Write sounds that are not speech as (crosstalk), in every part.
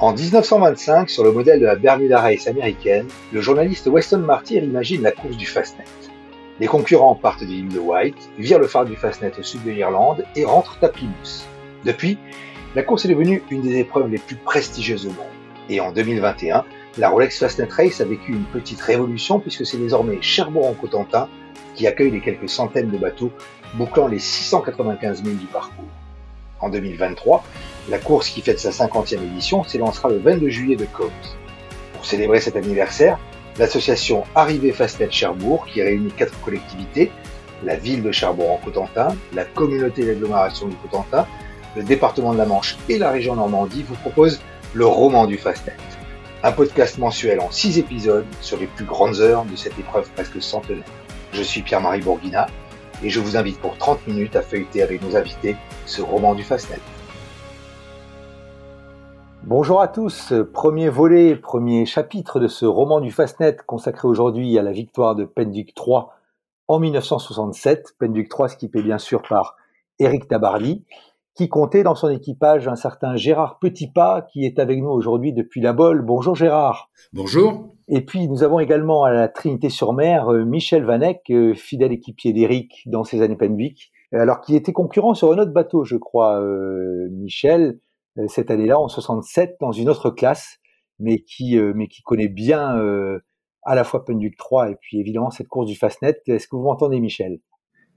En 1925, sur le modèle de la Bermuda Race américaine, le journaliste Weston Martyr imagine la course du Fastnet. Les concurrents partent de l'île de White, virent le phare du Fastnet au sud de l'Irlande et rentrent à Plymouth. Depuis, la course est devenue une des épreuves les plus prestigieuses au monde. Et en 2021, la Rolex Fastnet Race a vécu une petite révolution puisque c'est désormais Cherbourg-en-Cotentin qui accueille les quelques centaines de bateaux bouclant les 695 000 du parcours. En 2023, la course qui fête sa 50e édition s'élancera le 22 juillet de Côte. Pour célébrer cet anniversaire, l'association Arrivée Fastnet Cherbourg, qui réunit quatre collectivités, la ville de Cherbourg-en-Cotentin, la communauté d'agglomération du Cotentin, le département de la Manche et la région Normandie vous propose le roman du Fastnet. Un podcast mensuel en six épisodes sur les plus grandes heures de cette épreuve presque centenaire. Je suis Pierre-Marie Bourguina et je vous invite pour 30 minutes à feuilleter avec nos invités ce roman du Fastnet. Bonjour à tous, premier volet, premier chapitre de ce roman du Fastnet consacré aujourd'hui à la victoire de Penduc III en 1967. Penduc III skippé bien sûr par Éric Tabarly, qui comptait dans son équipage un certain Gérard Petitpas qui est avec nous aujourd'hui depuis la Bolle. Bonjour Gérard. Bonjour. Et puis nous avons également à la Trinité-sur-Mer euh, Michel Vanek, euh, fidèle équipier d'Éric dans ses années Penduic, alors qui était concurrent sur un autre bateau, je crois, euh, Michel, cette année-là en 67 dans une autre classe, mais qui mais qui connaît bien à la fois Penduc 3 et puis évidemment cette course du Fastnet. Est-ce que vous m'entendez, Michel?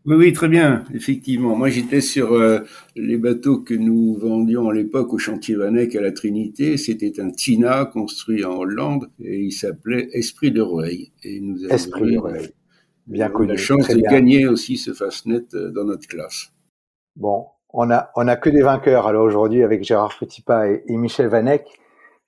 Oui, oui, très bien, effectivement. Moi, j'étais sur euh, les bateaux que nous vendions à l'époque au chantier Vanek à la Trinité. C'était un Tina construit en Hollande et il s'appelait Esprit de Rueil. Et nous avons Esprit de Rueil. Bien connu. la chance de gagner aussi ce Fastnet euh, dans notre classe. Bon, on a, on a que des vainqueurs alors aujourd'hui avec Gérard Petitpas et, et Michel Vanek.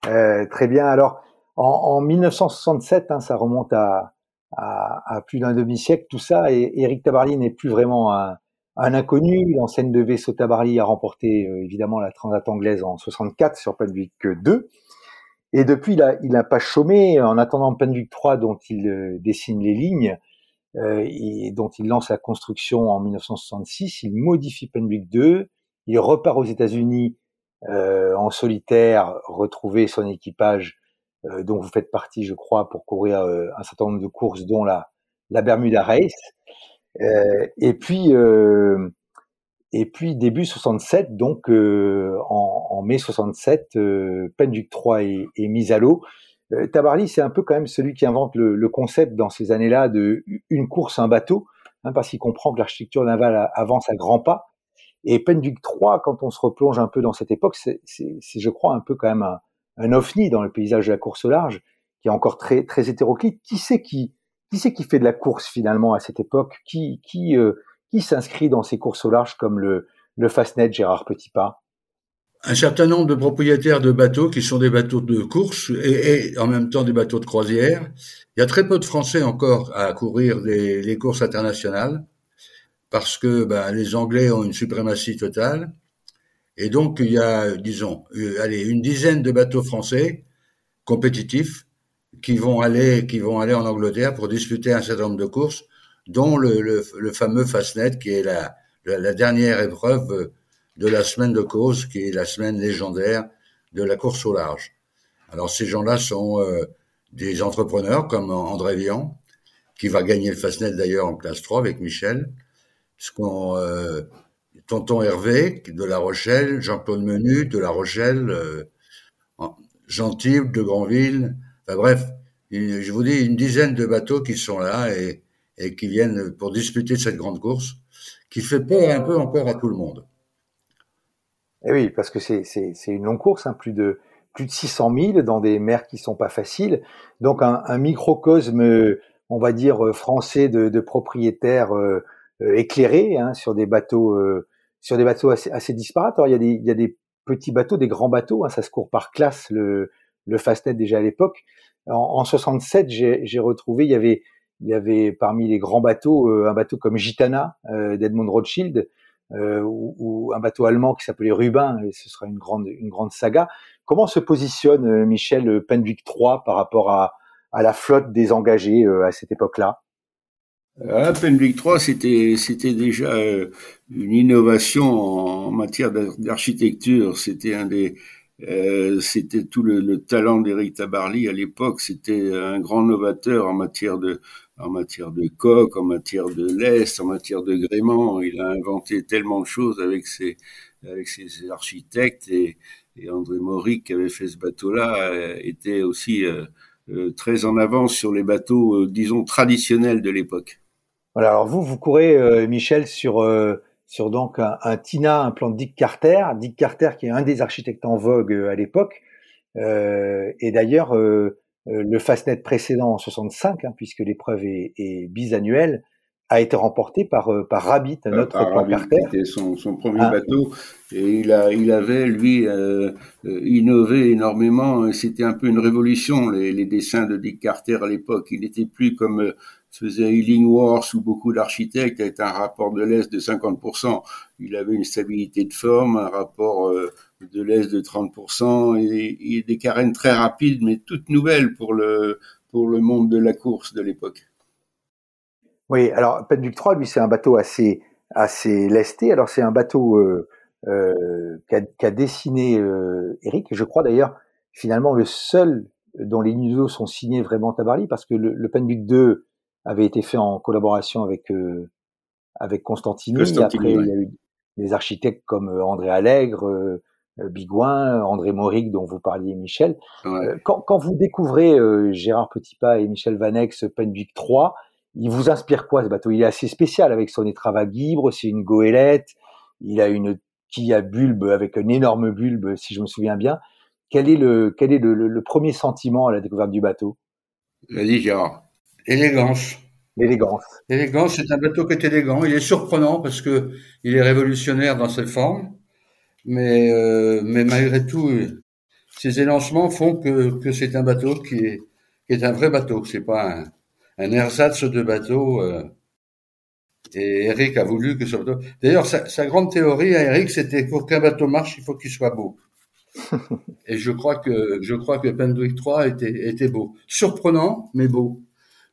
Euh, très bien. Alors, en, en 1967, hein, ça remonte à, à, plus d'un demi-siècle, tout ça. Et Eric Tabarly n'est plus vraiment un, inconnu. L'enseigne de vaisseau Tabarly a remporté euh, évidemment la Transat anglaise en 64 sur Penduic 2. Et depuis, il n'a pas chômé en attendant Penduic 3 dont il euh, dessine les lignes euh, et dont il lance la construction en 1966. Il modifie Penduic 2. Il repart aux États-Unis en solitaire, retrouver son équipage euh, dont vous faites partie, je crois, pour courir euh, un certain nombre de courses, dont la, la Bermuda Race. Euh, et puis, et puis début 67, donc en, en, mai 67, euh, Penduc 3 est, est mis à l'eau. Tabarly, c'est un peu quand même celui qui invente le, le concept dans ces années-là de une course, un bateau, hein, parce qu'il comprend que l'architecture navale avance à grands pas. Et Penduc 3, quand on se replonge un peu dans cette époque, c'est, je crois, un peu quand même un, un ovni dans le paysage de la course au large, qui est encore très très hétéroclite. Qui c'est qui qui qui fait de la course finalement à cette époque? Qui qui euh, qui s'inscrit dans ces courses au large comme le le Fastnet Gérard Petitpas? Un certain nombre de propriétaires de bateaux qui sont des bateaux de course et, et, en même temps des bateaux de croisière. Il y a très peu de Français encore à courir les, les courses internationales parce que ben, les Anglais ont une suprématie totale. Et donc, il y a, disons, euh, allez, une dizaine de bateaux français compétitifs qui vont aller, qui vont aller en Angleterre pour disputer un certain nombre de courses, dont le, le, fameux Fastnet, qui est la, la, dernière épreuve de la semaine de cause, qui est la semaine légendaire de la course au large. Alors, ces gens-là sont euh, des entrepreneurs comme André Vian, qui va gagner le Fastnet d'ailleurs en classe 3 avec Michel, ce qu'on euh, tonton Hervé de La Rochelle, Jean-Claude Menu de La Rochelle, euh, Gentille de Granville, enfin bref, je vous dis une dizaine de bateaux qui sont là et, et qui viennent pour disputer cette grande course, qui fait peur un peu encore à tout le monde. Et eh oui, parce que c'est une longue course, hein, plus de plus de 600 000 dans des mers qui sont pas faciles. Donc un, un microcosme, on va dire français de, de propriétaires euh, euh, éclairés hein, sur des bateaux euh, sur des bateaux assez, assez disparates. Alors, il y a des, il y a des petits bateaux, des grands bateaux, hein, ça se court par classe, le, le Fastnet déjà à l'époque. En, en 67, j'ai retrouvé, il y avait, il y avait parmi les grands bateaux euh, un bateau comme Gitana euh, d'Edmond Rothschild euh, ou, ou, un bateau allemand qui s'appelait Rubin. Et ce sera une grande, une grande saga. Comment se positionne euh, Michel Penduic III par rapport à, à la flotte des engagés à cette époque-là? À Penduic 3, c'était c'était déjà euh, une innovation en matière d'architecture. C'était un des Euh, c'était tout le, le talent d'Éric Tabarly à l'époque. C'était un grand novateur en matière de en matière de coque, en matière de lest, en matière de gréement. Il a inventé tellement de choses avec ses avec ses architectes et, et André Maury qui avait fait ce bateau-là euh, était aussi euh, euh, très en avance sur les bateaux, disons traditionnels de l'époque. Voilà. Alors vous, vous courez, Michel, sur sur donc un, Tina, un plan de Dick Carter, Dick Carter qui est un des architectes en vogue à l'époque. et d'ailleurs, le Fastnet précédent en 65, hein, puisque l'épreuve est, est bisannuelle, a été remporté par euh, par Rabbit, un autre par plan Carter. C'était son, son premier ah. bateau et il a il avait lui euh, euh, innové énormément. C'était un peu une révolution les, les, dessins de Dick Carter à l'époque. Il n'était plus comme euh, faisait Illingworth ou beaucoup d'architectes avec un rapport de l'aise de 50%. Il avait une stabilité de forme, un rapport de l'aise de 30% et, et des carènes très rapides mais toutes nouvelles pour le pour le monde de la course de l'époque. Oui, alors Penduc 3, lui, c'est un bateau assez assez lesté. Alors c'est un bateau euh, euh, qu'a dessiné euh, Eric. Je crois d'ailleurs finalement le seul dont les nudos sont signés vraiment Tabarly, parce que le, le Penduc 2 avait été fait en collaboration avec euh, avec Constantini. Après, il y a eu des architectes comme euh, André Allègre, euh, Bigouin, André Mauric, dont vous parliez, Michel. Ouais. Quand, quand, vous découvrez Gérard Petitpas et Michel Vanex Penduc 3, il vous inspire quoi ce bateau? Il est assez spécial avec son étrave à guibre, c'est une goélette, il a une quille à bulbe avec un énorme bulbe, si je me souviens bien. Quel est le, quel est le, le, premier sentiment à la découverte du bateau? Vas-y, Gérard. Élégance. L'élégance. L'élégance, c'est un bateau qui est élégant. Il est surprenant parce que il est révolutionnaire dans ses formes, mais euh, mais malgré tout, ses élancements font que que c'est un bateau qui est qui est un vrai bateau. C'est pas un un ersatz de bateau. Euh, et Eric a voulu que ce bateau. D'ailleurs, sa, sa, grande théorie à Eric, c'était pour qu'un bateau marche, il faut qu'il soit beau. (laughs) et je crois que je crois que Pendwick 3 était, était beau, surprenant mais beau.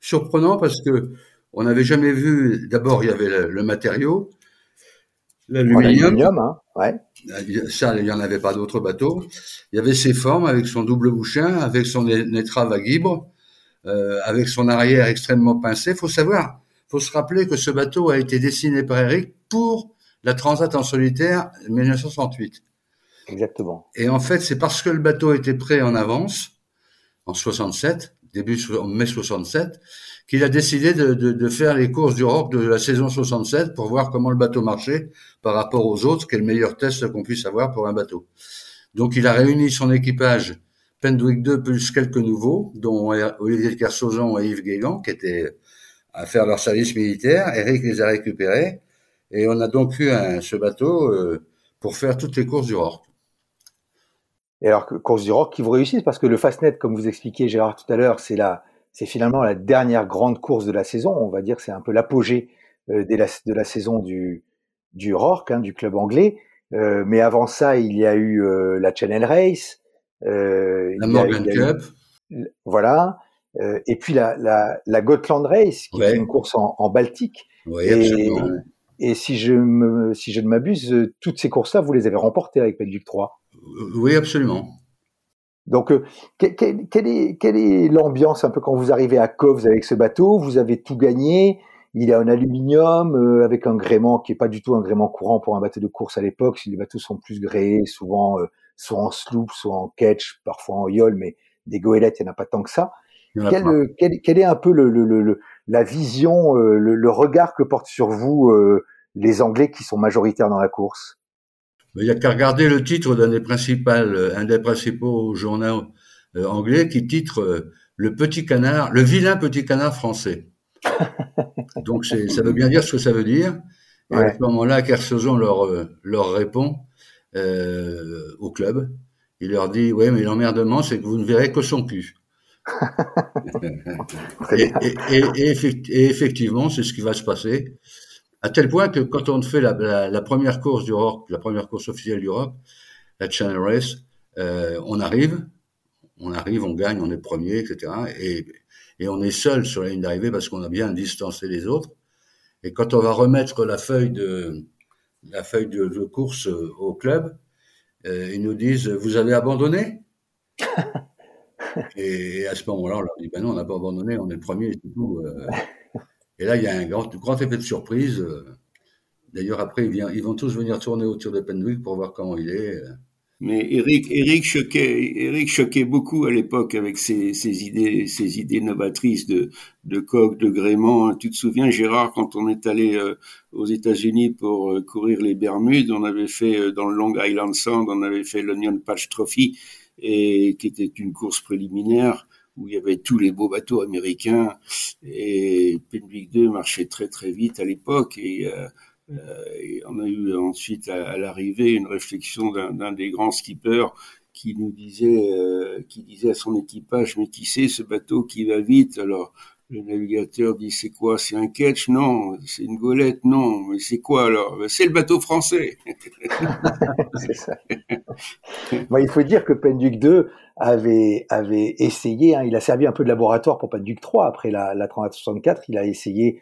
Surprenant parce que on n'avait jamais vu. D'abord, il y avait le, le matériau, l'aluminium. Hein, ouais. Ça, il n'y en avait pas d'autres bateaux. Il y avait ses formes avec son double bouchin, avec son étrave à guibre, euh, avec son arrière extrêmement pincé. Faut savoir, faut se rappeler que ce bateau a été dessiné par Eric pour la Transat en solitaire 1968. Exactement. Et en fait, c'est parce que le bateau était prêt en avance, en 67, début mai 67, qu'il a décidé de, faire les courses du Rock de la saison 67 pour voir comment le bateau marchait par rapport aux autres, quel meilleur test qu'on puisse avoir pour un bateau. Donc il a réuni son équipage Pendwick 2 plus quelques nouveaux, dont Olivier Kersozon et Yves Guégan, qui étaient à faire leur service militaire. Eric les a récupérés. Et on a donc eu un, ce bateau euh, pour faire toutes les courses du Rorque. Et alors, course du Rorque qui vous réussissent, parce que le Fastnet, comme vous expliquiez Gérard tout à l'heure, c'est la, c'est finalement la dernière grande course de la saison. On va dire que c'est un peu l'apogée euh, de, la, de la saison du, du Rorque, hein, du club anglais. Euh, mais avant ça, il y a eu euh, la Channel Race, euh, la Morgan Cup. voilà. Euh, et puis la, la, la Gotland Race, qui ouais. est une course en, en Baltique. Oui, et, et si je me, si je ne m'abuse, toutes ces courses-là, vous les avez remportées avec Pelduc 3. Oui, absolument. Donc, euh, quelle, quelle est, quelle est l'ambiance un peu quand vous arrivez à Covs avec ce bateau? Vous avez tout gagné. Il est en aluminium euh, avec un gréement qui est pas du tout un gréement courant pour un bateau de course à l'époque. Si les bateaux sont plus gréés, souvent euh, soit en sloop, soit en catch, parfois en yole, mais des goélettes, il n'y en a pas tant que ça. Quel, quel, quel, est un peu le, le, le la vision, euh, le, regard que portent sur vous euh, les Anglais qui sont majoritaires dans la course? Il n'y a qu'à regarder le titre d'un des principaux, un des principaux journaux euh, anglais qui titre le petit canard, le vilain petit canard français. (laughs) Donc ça veut bien dire ce que ça veut dire. Et ouais. à ce moment-là, Kersozon leur, leur répond euh, au club. Il leur dit, ouais, mais l'emmerdement, c'est que vous ne verrez que son cul. Et, effectivement, c'est ce qui va se passer. À tel point que quand on fait la, première course du rock, la première course officielle du rock, la Channel Race, euh, on arrive, on arrive, on gagne, on est premier, etc. Et, on est seul sur la ligne d'arrivée parce qu'on a bien distancé les autres. Et quand on va remettre la feuille de, la feuille de, de, course au club, ils nous disent Vous avez abandonné? (laughs) et, à ce moment-là, on leur dit Ben non, on n'a pas abandonné, on est le premier et tout. et là, il y a un grand, grand effet de surprise. D'ailleurs, après, ils, vont tous venir tourner autour de Penwick pour voir comment il est. Mais Eric, Eric choquait, Eric choquait beaucoup à l'époque avec ses, idées, ses idées novatrices de, de coq, de gréement. Tu te souviens, Gérard, quand on est allé euh, aux États-Unis pour euh, courir les Bermudes, on avait fait euh, dans le Long Island Sound, on avait fait l'Onion Patch Trophy, et qui était une course préliminaire où il y avait tous les beaux bateaux américains. Et Penwick 2 marchait très très vite à l'époque et euh, et on a eu ensuite à, l'arrivée une réflexion d'un des grands skippers qui nous disait, euh, qui disait à son équipage, mais qui sait ce bateau qui va vite? Alors le navigateur dit c'est quoi? C'est un ketch Non. C'est une golette? Non. Mais c'est quoi alors? Ben, C'est le bateau français. (laughs) c'est ça. il faut dire que Penduc 2 avait, avait essayé, hein, il a servi un peu de laboratoire pour Penduc 3 après la, la 364, il a essayé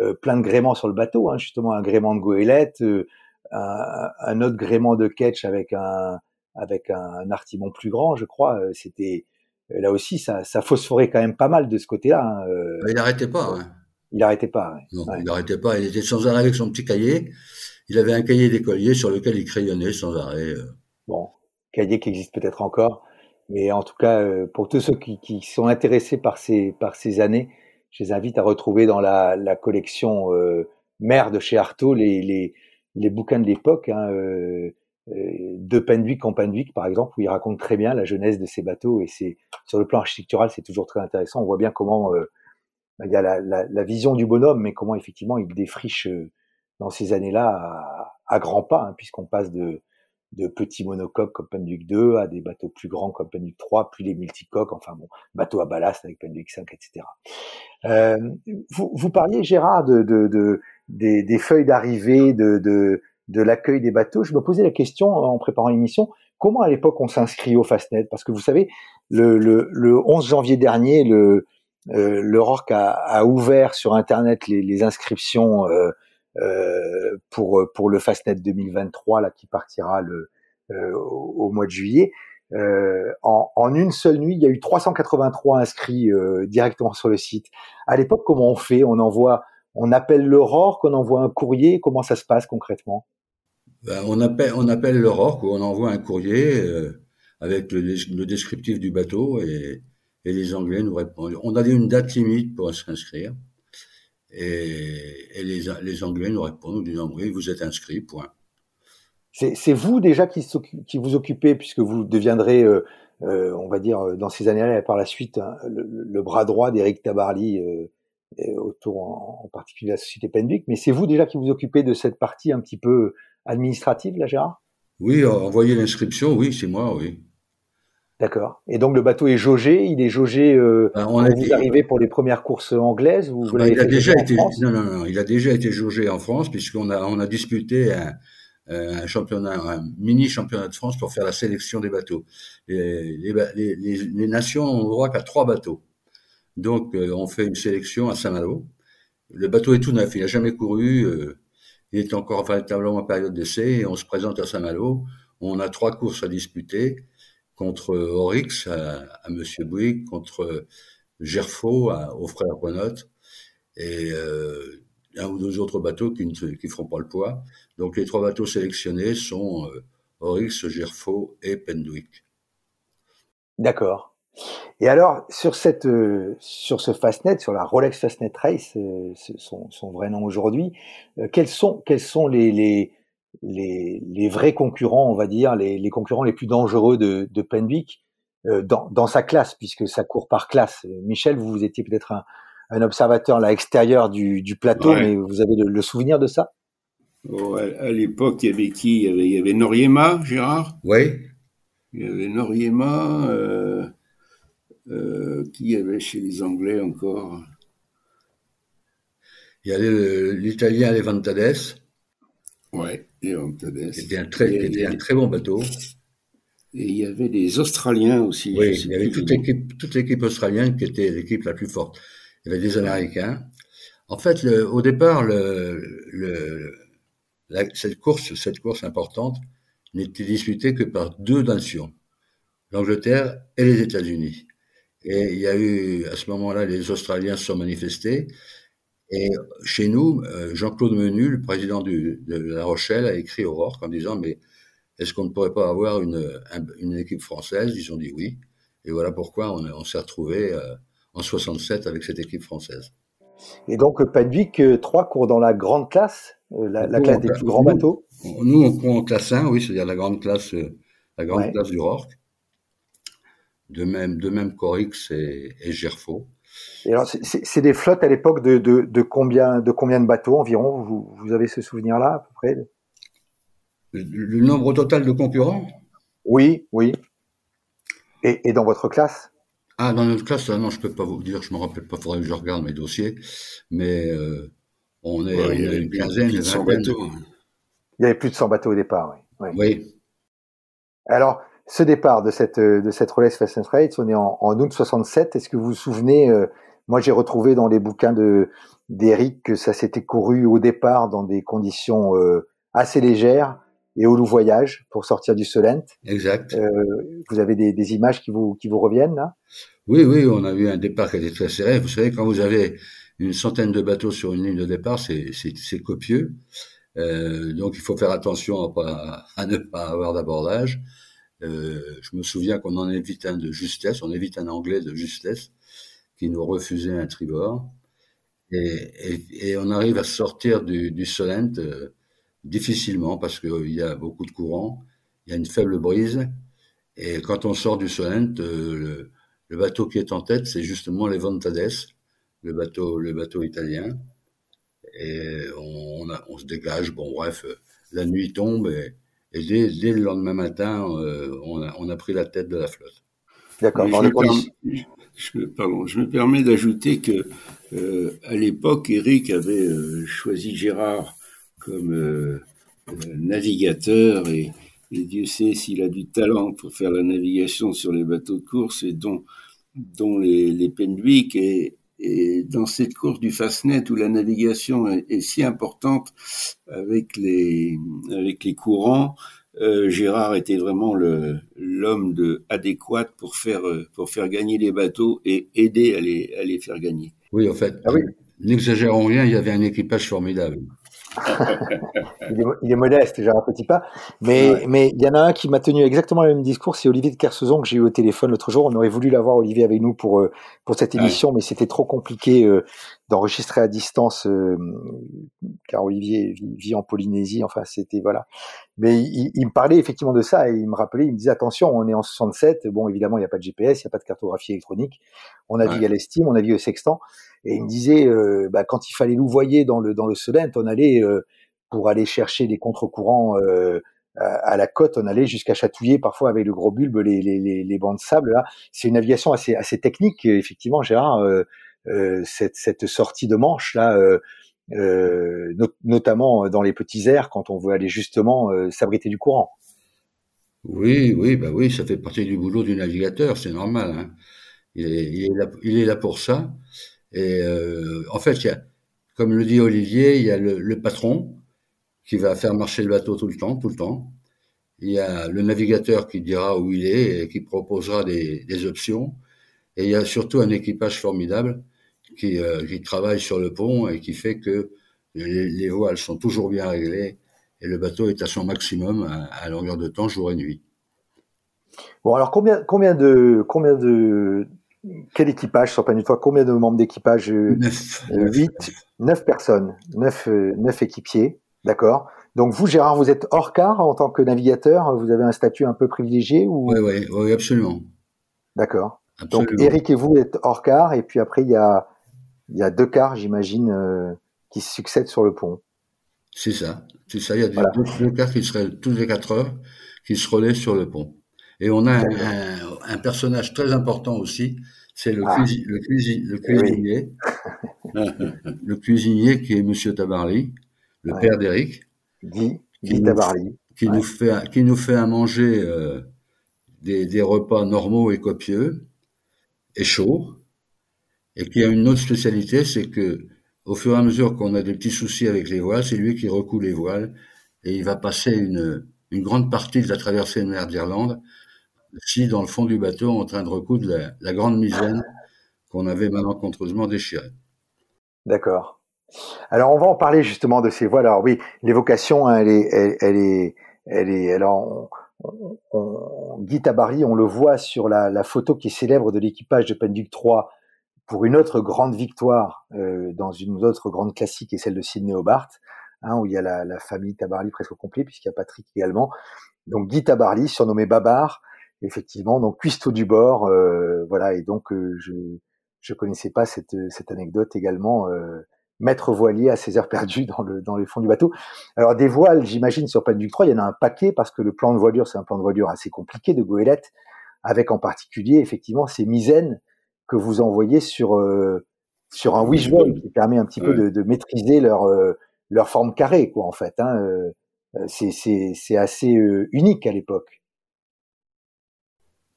euh, plein de gréements sur le bateau, hein, justement un gréement de goélette, euh, un, autre gréement de ketch avec un avec un, artimon plus grand, je crois. Euh, c'était là aussi ça, ça phosphorait quand même pas mal de ce côté-là. Hein, il n'arrêtait pas. Hein. Il n'arrêtait pas. Non, il n'arrêtait pas. Il était sans arrêt avec son petit cahier. Il avait un cahier d'écolier sur lequel il crayonnait sans arrêt. Bon, cahier qui existe peut-être encore, mais en tout cas pour tous ceux qui, qui sont intéressés par ces par ces années, je les invite à retrouver dans la, la collection euh, mère de chez Artaud les, les, les bouquins de l'époque, hein, euh, euh de Penduic en Penduic par exemple, où il raconte très bien la jeunesse de ces bateaux et c'est sur le plan architectural c'est toujours très intéressant. On voit bien comment euh, il y a la, vision du bonhomme, mais comment effectivement il défriche euh, dans ces années-là à, grands pas, hein, puisqu'on passe de petits monocoques comme Penduic 2 à des bateaux plus grands comme Penduic 3, puis les multicoques, enfin bon, bateaux à ballast avec Penduic 5, etc. Vous, parliez, Gérard, de, de, de des, feuilles d'arrivée, de, de l'accueil des bateaux. Je me posais la question en préparant l'émission, comment à l'époque on s'inscrit au Fastnet? Parce que vous savez, le, le, le 11 janvier dernier, le, euh, a, a, ouvert sur Internet les, les inscriptions euh, euh, pour pour le Fastnet 2023 là qui partira le euh, au, mois de juillet. Euh, en, en, une seule nuit, il y a eu 383 inscrits directement sur le site. À l'époque, comment on fait? On envoie, on appelle l'aurore, qu'on envoie un courrier. Comment ça se passe concrètement? Ben, on appelle, on appelle l'aurore, on envoie un courrier avec le, le, descriptif du bateau et, et les Anglais nous répondent. On a une date limite pour s'inscrire. Et, et les, les, Anglais nous répondent, nous oui, vous êtes inscrit, point. C'est vous déjà qui, qui, vous occupez, puisque vous deviendrez, euh, euh, on va dire, euh, dans ces années-là et par la suite, hein, le, le, bras droit d'Éric Tabarly euh, autour en, en, particulier de la société Penvic. Mais c'est vous déjà qui vous occupez de cette partie un petit peu administrative, là, Gérard? Oui, envoyer l'inscription, oui, c'est moi, oui. D'accord. Et donc le bateau est jaugé, il est jaugé euh, ben, on vous arrivez pour les premières courses anglaises vous, ben, il a déjà été non, non, non, il a déjà été jaugé en France puisqu'on a on a disputé un, un championnat, un mini championnat de France pour faire la sélection des bateaux. Les, les, les, les nations ont droit qu'à trois bateaux. Donc euh, on fait une sélection à Saint-Malo. Le bateau est tout neuf, il n'a jamais couru, euh, il est encore véritablement en période d'essai et on se présente à Saint-Malo. On a trois courses à disputer contre Oryx à, à Monsieur Bouygues, contre Gerfaux à, aux frères Bonot et euh, un ou deux autres bateaux qui ne qui feront pas le poids. Donc les trois bateaux sélectionnés sont euh, Oryx, Gerfaux et Pendwick. D'accord. Et alors sur cette euh, sur ce Fastnet, sur la Rolex Fastnet Race, euh, son, son, vrai nom aujourd'hui, euh, quels sont quels sont les, les les, les, vrais concurrents, on va dire, les, les concurrents les plus dangereux de, de Penwick euh, dans, dans, sa classe, puisque ça court par classe. Michel, vous, vous étiez peut-être un, un, observateur là extérieur du, du plateau, mais vous avez le, le, souvenir de ça? Oh, À, l'époque, il y avait qui? Il y avait, il y avait Noriema, Gérard? Oui. Il y avait Noriema. Euh, qui y avait chez les Anglais encore? Il y avait l'Italien Levantades. Ouais. C'était un très, un très bon bateau. Et il y avait des Australiens aussi. Oui, il y avait toute l'équipe, toute l'équipe australienne qui était l'équipe la plus forte. Il y avait des Américains. En fait, le, au départ, le, le, la, cette course, cette course importante, n'était disputé que par deux nations, l'Angleterre et les États-Unis. Et il y a eu, à ce moment-là, les Australiens se sont manifestés. Et chez nous, euh, Jean-Claude Menu, le président de La Rochelle, a écrit au RORC en disant, mais est-ce qu'on ne pourrait pas avoir une, une, équipe française? Ils ont dit oui. Et voilà pourquoi on, on s'est retrouvé euh, en 67 avec cette équipe française. Et donc, Padwick 3 court dans la grande classe, euh, la, classe des plus grands bateaux Nous, on court en classe 1, oui, c'est-à-dire la grande classe, la grande classe du RORC de même, de même Corix et, et Gerfaux. Et alors, c'est des flottes à l'époque de, de, de, combien, de combien de bateaux environ? Vous, vous avez ce souvenir-là à peu près? Le, nombre total de concurrents? Oui, oui. Et, et, dans votre classe? Ah, dans notre classe, non, je peux pas vous dire, je me rappelle pas, faudrait que je regarde mes dossiers, mais euh, on est il y a une quinzaine, une vingtaine. bateaux. Il y avait plus de 100 bateaux au départ, oui. Oui. oui. Alors, ce départ de cette de cette Rolex Fast and Trade, on est en, en août 67. Est-ce que vous vous souvenez euh, Moi, j'ai retrouvé dans les bouquins de d'Eric que ça s'était couru au départ dans des conditions euh, assez légères et au loup voyage pour sortir du Solent. Exact. Euh, vous avez des, des, images qui vous qui vous reviennent là? Oui, oui, on a eu un départ qui était très serré. Vous savez, quand vous avez une centaine de bateaux sur une ligne de départ, c'est c'est copieux. Euh, donc il faut faire attention à, pas, à ne pas avoir d'abordage. Euh, je me souviens qu'on en évite un de justesse, on évite un anglais de justesse qui nous refusait un tribord. Et, on arrive à sortir du, Solent euh, difficilement parce qu'il y a beaucoup de courant, il y a une faible brise. Et quand on sort du Solent, euh, le, bateau qui est en tête, c'est justement les Ventades, le bateau, le bateau italien. Et on, on se dégage. Bon, bref, la nuit tombe et, et dès, dès, le lendemain matin, euh, on, a, on, a, pris la tête de la flotte. D'accord. Je, je, pardon, je me permets d'ajouter que euh, à l'époque, Eric avait euh, choisi Gérard comme euh, navigateur et, et, Dieu sait s'il a du talent pour faire la navigation sur les bateaux de course et dont, dont les, les Penwick et, et dans cette course du Fastnet où la navigation est, si importante avec les, avec les courants, euh, Gérard était vraiment le, l'homme de, adéquat pour faire, pour faire gagner les bateaux et aider à les, à les faire gagner. Oui, en fait, ah oui. n'exagérons rien, il y avait un équipage formidable il, est, modeste, j'ai un petit pas. Mais, mais il y en a un qui m'a tenu exactement le même discours, c'est Olivier de Kersauzon que j'ai eu au téléphone l'autre jour. On aurait voulu l'avoir, Olivier, avec nous pour, euh, pour cette émission, mais c'était trop compliqué euh, d'enregistrer à distance, euh, car Olivier vit, en Polynésie. Enfin, c'était, voilà. Mais il, il, me parlait effectivement de ça et il me rappelait, il me disait, attention, on est en 67. Bon, évidemment, il n'y a pas de GPS, il n'y a pas de cartographie électronique. On navigue ouais. à l'estime, on navigue au sextant. Et il me disait, euh, bah, quand il fallait louvoyer dans le dans le Solent, on allait euh, pour aller chercher les contre-courants euh, à, la côte, on allait jusqu'à chatouiller parfois avec le gros bulbe les, les, les, les bancs de sable. Là, c'est une navigation assez assez technique, effectivement, Gérard. cette, cette sortie de Manche là. Euh, notamment dans les petits airs quand on veut aller justement s'abriter du courant. Oui, oui, bah oui, ça fait partie du boulot du navigateur, c'est normal. Hein. Il, est, il, est là, il, est là, pour ça. Et euh, en fait, il y a, comme le dit Olivier, il y a le, le, patron qui va faire marcher le bateau tout le temps, tout le temps. Il y a le navigateur qui dira où il est et qui proposera des, des options. Et il y a surtout un équipage formidable qui, euh, qui travaille sur le pont et qui fait que les, les, voiles sont toujours bien réglées et le bateau est à son maximum à, à longueur de temps, jour et nuit. Bon, alors combien, combien de, combien de, quel équipage sur Planète Combien de membres d'équipage euh, Neuf. Euh, huit, neuf personnes, neuf, euh, neuf équipiers, d'accord? Donc vous, Gérard, vous êtes hors car en tant que navigateur. Vous avez un statut un peu privilégié ou Oui, oui, oui, absolument. D'accord. Donc Eric et vous êtes hors car, et puis après il y a, il y a deux cars, j'imagine, euh, qui se succèdent sur le pont. C'est ça, c'est ça. Il y a voilà. deux, deux cars qui seraient tous les quatre heures, qui se relaient sur le pont. Et on a un, personnage très important aussi, c'est le, ah. cuisi le, cuisi le, cuisinier. Oui. (laughs) le cuisinier qui est Monsieur Tabarly, le ouais. père d'Éric. Guy, Guy Tabarly. Qui, ouais. nous fait, qui nous fait à manger euh, des, des, repas normaux et copieux et chauds. Et qui a une autre spécialité, c'est que au fur et à mesure qu'on a des petits soucis avec les voiles, c'est lui qui recoule les voiles et il va passer une, une grande partie de la traversée de mer d'Irlande, si dans le fond du bateau, en train de recoudre la, grande misaine qu'on avait malencontreusement déchirée. D'accord. Alors on va en parler justement de ces voiles. Alors oui, l'évocation, hein, elle est, elle, est, elle est. Alors on, on, Guy Tabary, on le voit sur la, la photo qui est célèbre de l'équipage de Penduc 3 pour une autre grande victoire euh, dans une autre grande classique, et celle de Sydney Hobart, hein, où il y a la, la famille Tabarly presque au complet, puisqu'il y a Patrick également. Donc Guy Tabarly, surnommé Babar, effectivement, donc cuistot du bord, euh, voilà, et donc euh, je je connaissais pas cette cette anecdote également. Euh, maître voilier à ses heures perdues dans le dans les fonds du bateau. Alors des voiles, j'imagine sur Penduc 3, il y en a un paquet parce que le plan de voilure, c'est un plan de voilure assez compliqué de goélette, avec en particulier effectivement ces misaines que vous envoyez sur euh, sur un wishbone qui permet un petit peu de, de, maîtriser leur euh, leur forme carrée quoi en fait. Hein. C'est c'est c'est assez unique à l'époque.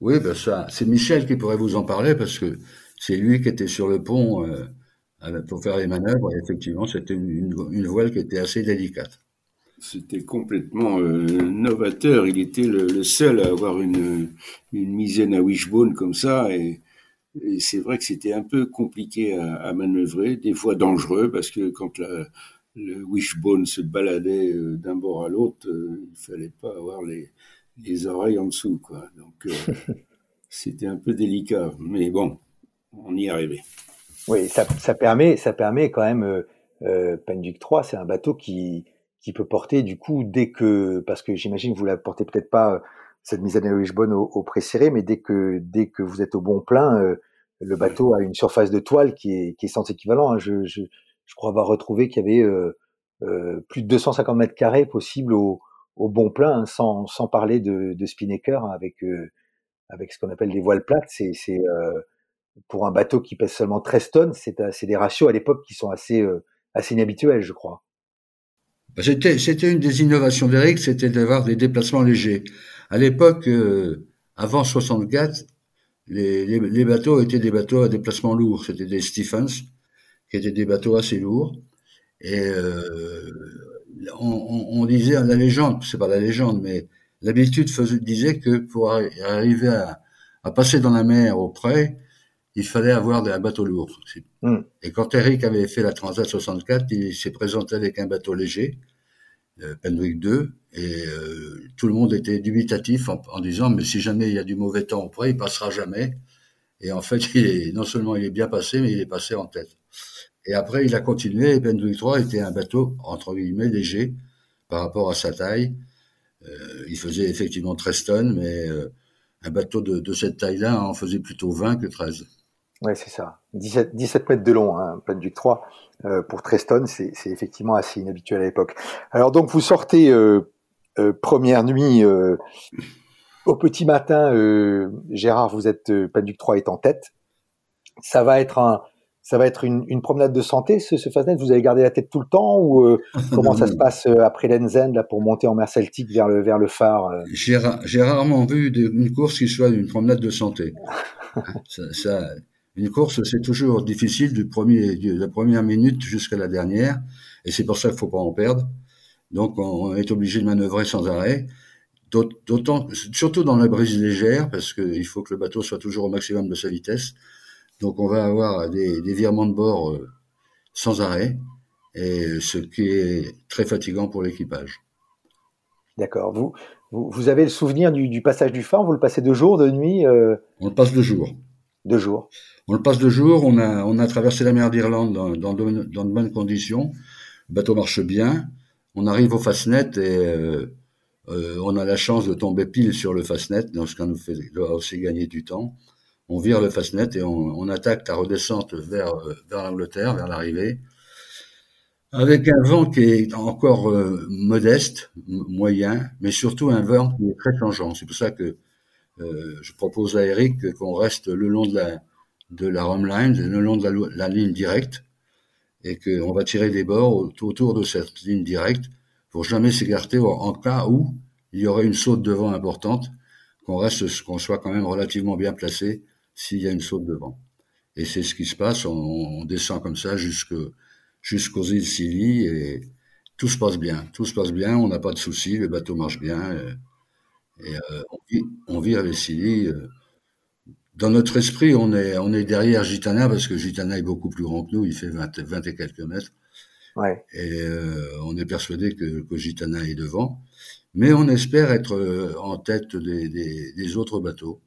Oui, ben ça, c'est Michel qui pourrait vous en parler parce que c'est lui qui était sur le pont euh, pour faire les manœuvres. Et effectivement, c'était une, voile qui était assez délicate. C'était complètement euh, novateur. Il était le, seul à avoir une, une misaine à wishbone comme ça. Et, c'est vrai que c'était un peu compliqué à, manœuvrer, des fois dangereux, parce que quand le wishbone se baladait euh, d'un bord à l'autre, il fallait pas avoir les, les oreilles en dessous, quoi. Donc, euh, (laughs) c'était un peu délicat, mais bon, on y arrivé. Oui, ça, ça permet, ça permet quand même. Euh, euh, Penduc 3, c'est un bateau qui qui peut porter du coup dès que, parce que j'imagine que vous la portez peut-être pas euh, cette mise à Wishbone au, au pré-serré, mais dès que dès que vous êtes au bon plein, le bateau a une surface de toile qui est qui est sans équivalent. Hein. Je, je, je crois avoir retrouvé qu'il y avait plus de 250 mètres carrés possibles au au bon plein, sans, sans parler de, de Spinnaker hein, avec euh, avec ce qu'on appelle des voiles plates. C'est euh, pour un bateau qui pèse seulement 13 tonnes, c'est c'est des ratios à l'époque qui sont assez euh, assez inhabituels, je crois. Bah, c'était c'était une des innovations d'Eric, c'était d'avoir des déplacements légers. À l'époque, avant 64, les, les, les, bateaux étaient des bateaux à déplacement lourd. C'était des Stephens, qui étaient des bateaux assez lourds. Et euh, on, on, disait la légende, c'est pas la légende, mais l'habitude disait que pour arriver à, à, passer dans la mer auprès, il fallait avoir un bateau lourd. Mm. Et quand Eric avait fait la Transat 64, il s'est présenté avec un bateau léger, euh, Penwick 2, et euh, tout le monde était dubitatif en, en, disant mais si jamais il y a du mauvais temps auprès, il passera jamais. Et en fait, (laughs) il est, non seulement il est bien passé, mais il est passé en tête. Et après, il a continué. Et Penduick 3 était un bateau, entre guillemets, léger par rapport à sa taille. Euh, il faisait effectivement 13 tonnes, mais euh, un bateau de, de cette taille-là en faisait plutôt 20 que 13. Oui, c'est ça. 17, 17, mètres de long, hein, Penduick 3. Euh, pour 13 tonnes, c'est effectivement assez inhabituel à l'époque. Alors donc, vous sortez euh, euh, première nuit au petit matin. Gérard, vous êtes Penduick 3 est en tête. Ça va être un, ça va être une, une, promenade de santé, ce, ce Fastnet? Vous avez gardé la tête tout le temps ou euh, (laughs) comment ça se passe euh, après l'Enzen là pour monter en mer Celtique vers le vers le phare euh? J'ai rarement vu une course qui soit une promenade de santé. (laughs) ça, ça, une course, c'est toujours difficile du premier, de la première minute jusqu'à la dernière, et c'est pour ça qu'il faut pas en perdre. Donc, on est obligé de manœuvrer sans arrêt. D'autant, surtout dans la brise légère, parce qu'il faut que le bateau soit toujours au maximum de sa vitesse. Donc on va avoir des, des virements de bord euh, sans arrêt, et ce qui est très fatigant pour l'équipage. D'accord. Vous, vous, avez le souvenir du, du, passage du phare? Vous le passez de jour, de nuit euh... On le passe de jour. De jour. On le passe de jour. On a, on a traversé la mer d'Irlande dans, dans, de, dans, de, bonnes conditions. Le bateau marche bien. On arrive au Fastnet et euh, euh, on a la chance de tomber pile sur le Fastnet, donc ce qui nous fait aussi gagner du temps on vire le Fastnet et on, attaque la redescente vers, euh, vers l'Angleterre, vers l'arrivée, avec un vent qui est encore euh, modeste, moyen, mais surtout un vent qui est très changeant. C'est pour ça que euh, je propose à Eric qu'on reste le long de la de la line, le long de la, la ligne directe, et qu'on va tirer des bords autour de cette ligne directe pour jamais s'écarter en cas où il y aurait une saute de vent importante, qu'on reste, qu'on soit quand même relativement bien placé s'il y a une saute devant. Et c'est ce qui se passe, on, on descend comme ça jusqu'aux îles Scilly et, tout se passe bien. Tout se passe bien, on n'a pas de soucis, le bateau marche bien. et on, vit, on vit avec Silly dans notre esprit, on est, on est derrière Gitana parce que Gitana est beaucoup plus grand que nous, il fait 20, 20 et quelques mètres. Ouais. Et euh, on est persuadé que, que, Gitana est devant. Mais on espère être euh, en tête des, des, des, autres bateaux.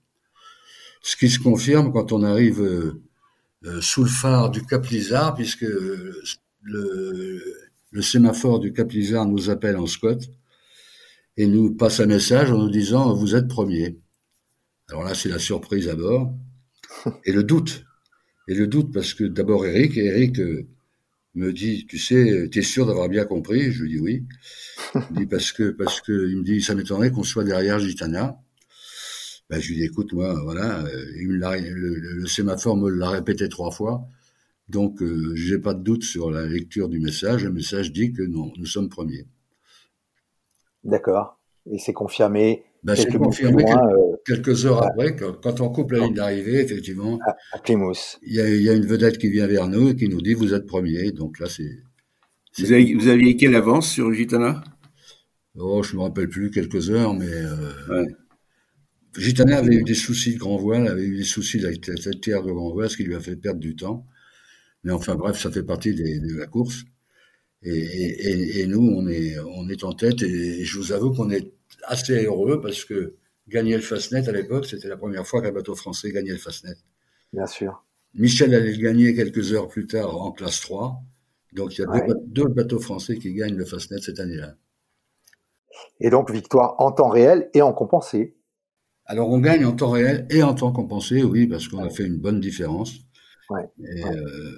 Ce qui se confirme quand on arrive euh, euh sous le phare du Cap Lizard, puisque le, le sémaphore du Cap Lizard nous appelle en Scott et nous passe un message en nous disant vous êtes premier. Alors là, c'est la surprise à bord (laughs) et le doute. Et le doute parce que d'abord Eric, Eric euh, me dit, tu sais, tu es sûr d'avoir bien compris Je lui dis oui. Il me dit parce que parce que il me dit ça m'étonnerait qu'on soit derrière Gitana. Ben, je lui dis écoute moi voilà, euh, le, le, sémaphore me l'a répété trois fois. Donc, euh, j'ai pas de doute sur la lecture du message. Le message dit que non, nous sommes premiers. D'accord. Et c'est confirmé ben, c'est confirmé euh, quelques heures après, quand, on coupe la ligne d'arrivée, effectivement, à. Il y, a, il y, a, une vedette qui vient vers nous et qui nous dit vous êtes premier. Donc là, c'est. Vous, avez, vous aviez quelle avance sur Gitana? Oh, je me rappelle plus, quelques heures, mais. Euh, Gitana avait eu des soucis de grand voile, avait eu des soucis avec cette terre de grand voile, ce qui lui a fait perdre du temps. Mais enfin, bref, ça fait partie des, de la course. Et, et, et, nous, on est, on est en tête, et je vous avoue qu'on est assez heureux parce que gagner le Fastnet à l'époque, c'était la première fois qu'un bateau français gagnait le Fastnet. Bien sûr. Michel allait le gagner quelques heures plus tard en classe 3. Donc il y a deux, bateaux français qui gagnent le Fastnet cette année-là. Et donc victoire en temps réel et en compensé. Alors on gagne en temps réel et en temps compensé, oui, parce qu'on a fait une bonne différence. Et, euh,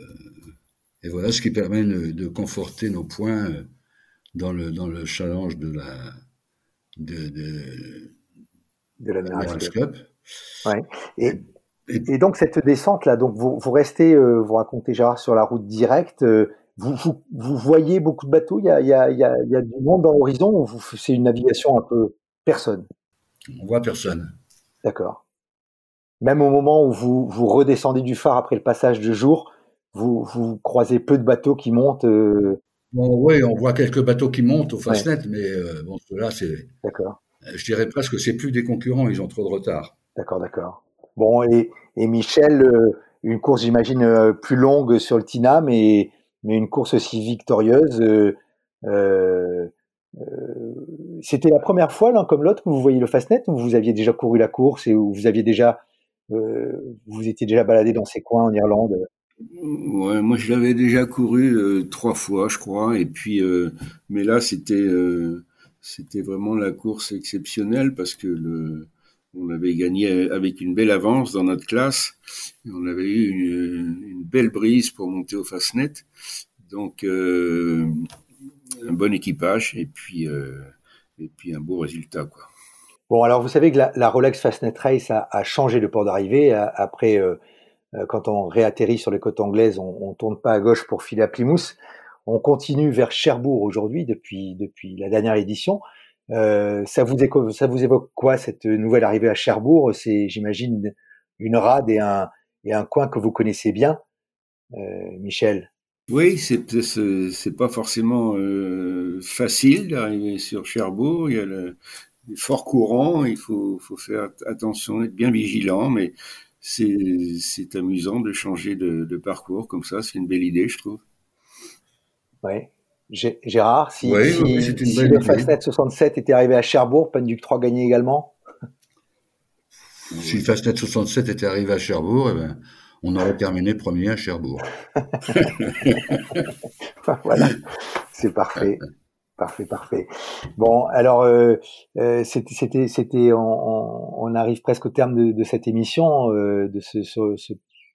et, voilà ce qui permet de, conforter nos points euh, dans le, dans le challenge de la, de, de, de Ouais. Et, et, donc cette descente là, donc vous, vous restez, euh, vous racontez Gérard sur la route directe. Euh, vous, vous, vous, voyez beaucoup de bateaux? Il y a, il y a, il y a, il y a du monde dans l'horizon c'est une navigation un peu personne? On voit personne. D'accord. Même au moment où vous, vous redescendez du phare après le passage de jour, vous, vous croisez peu de bateaux qui montent. Euh, Bon, oui, on voit quelques bateaux qui montent au Fastnet, mais euh, bon, cela, c'est. D'accord. Euh, je dirais presque que c'est plus des concurrents, ils ont trop de retard. D'accord, d'accord. Bon, et, et Michel, euh, une course, j'imagine, plus longue sur le Tina, mais, mais une course aussi victorieuse. C'était la première fois, l'un comme l'autre, que vous voyez le Fastnet, ou vous aviez déjà couru la course et où vous aviez déjà. vous étiez déjà baladé dans ces coins en Irlande? Ouais, moi je l'avais déjà couru euh, trois fois, je crois, et puis euh, mais là c'était euh, c'était vraiment la course exceptionnelle parce que on avait gagné avec une belle avance dans notre classe, et on avait eu une, une, belle brise pour monter au Fastnet, donc un bon équipage et puis et puis un beau résultat quoi. Bon alors vous savez que la, Rolex Fastnet Race a, changé de port d'arrivée après euh, quand on réatterrit sur les côtes anglaises, on, ne tourne pas à gauche pour filer à Plymouth. On continue vers Cherbourg aujourd'hui depuis depuis la dernière édition. Euh, ça vous évoque, ça vous évoque quoi cette nouvelle arrivée à Cherbourg? C'est, j'imagine, une rade et un et un coin que vous connaissez bien, euh, Michel. Oui, c'est c'est pas forcément euh, facile d'arriver sur Cherbourg. Il y a le, fort courant, il faut faut faire attention, être bien vigilant, mais c'est amusant de changer de, de parcours comme ça. C'est une belle idée, je trouve. Oui. Gérard, si, si, si le Fastnet 67 était arrivé à Cherbourg, Penduc 3 gagnait également? Si le Fastnet 67 était arrivé à Cherbourg, eh ben, on aurait terminé premier à Cherbourg. (laughs) voilà, c'est parfait. Parfait, parfait. Bon, alors euh, euh c'était, c'était, on, on, arrive presque au terme de, de cette émission, euh, de ce, ce, ce,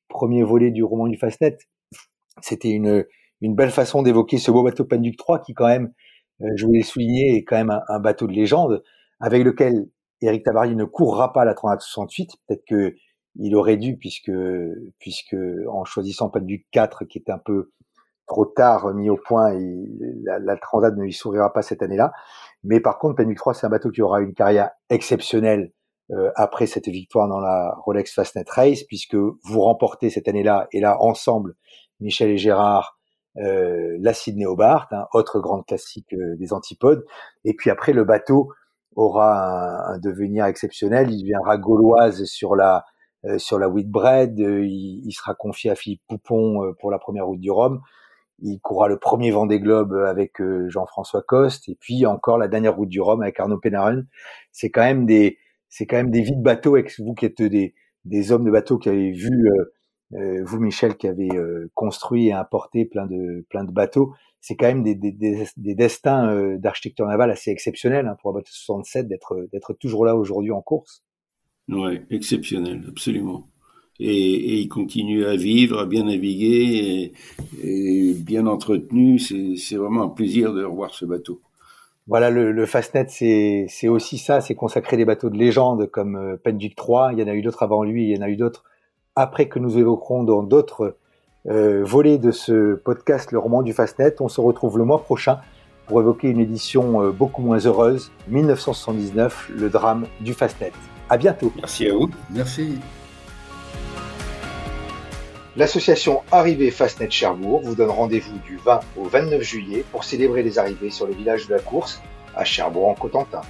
premier volet du roman du Fastnet. C'était une, une belle façon d'évoquer ce beau bateau Penduc 3 qui, quand même, euh, je voulais souligner, est quand même un, bateau de légende avec lequel Eric Tabarly ne courra pas la 3868. Peut-être que il aurait dû, puisque, puisque en choisissant Penduc 4, qui est un peu trop tard mis au point la, la Transat ne lui sourira pas cette année-là. Mais par contre, Penwick 3, c'est un bateau qui aura une carrière exceptionnelle euh, après cette victoire dans la Rolex Fastnet Race, puisque vous remportez cette année-là, et là, ensemble, Michel et Gérard, euh, la Sydney Hobart, hein, autre grande classique euh, des antipodes. Et puis après, le bateau aura un, devenir exceptionnel. Il deviendra gauloise sur la sur la Whitbread. Il, il, sera confié à Philippe Poupon pour la première route du Rhum. Il courra le premier Vendée Globe avec Jean-François Coste. Et puis encore la dernière route du Rhum avec Arnaud Pénarel. C'est quand même des c'est quand même des vies de bateau. Avec vous qui êtes des des hommes de bateau qui avez vu euh, vous Michel qui avez euh, construit et importé plein de plein de bateaux, c'est quand même des, des, des, destins euh, d'architecture navale assez exceptionnels hein, pour un bateau 67 d'être d'être toujours là aujourd'hui en course. Ouais, exceptionnel, absolument. Et, il continue à vivre, à bien naviguer et, bien entretenu. C'est vraiment un plaisir de revoir ce bateau. Voilà, le, le Fastnet, c'est aussi ça, c'est consacrer des bateaux de légende comme euh, Penduc 3. Il y en a eu d'autres avant lui, il y en a eu d'autres après que nous évoquerons dans d'autres euh, volets de ce podcast, le roman du Fastnet. On se retrouve le mois prochain pour évoquer une édition euh, beaucoup moins heureuse, 1979, le drame du Fastnet. À bientôt. Merci à vous. Merci. L'association Arrivée Fastnet Cherbourg vous donne rendez-vous du 20 au 29 juillet pour célébrer les arrivées sur le village de la course à Cherbourg en Cotentin.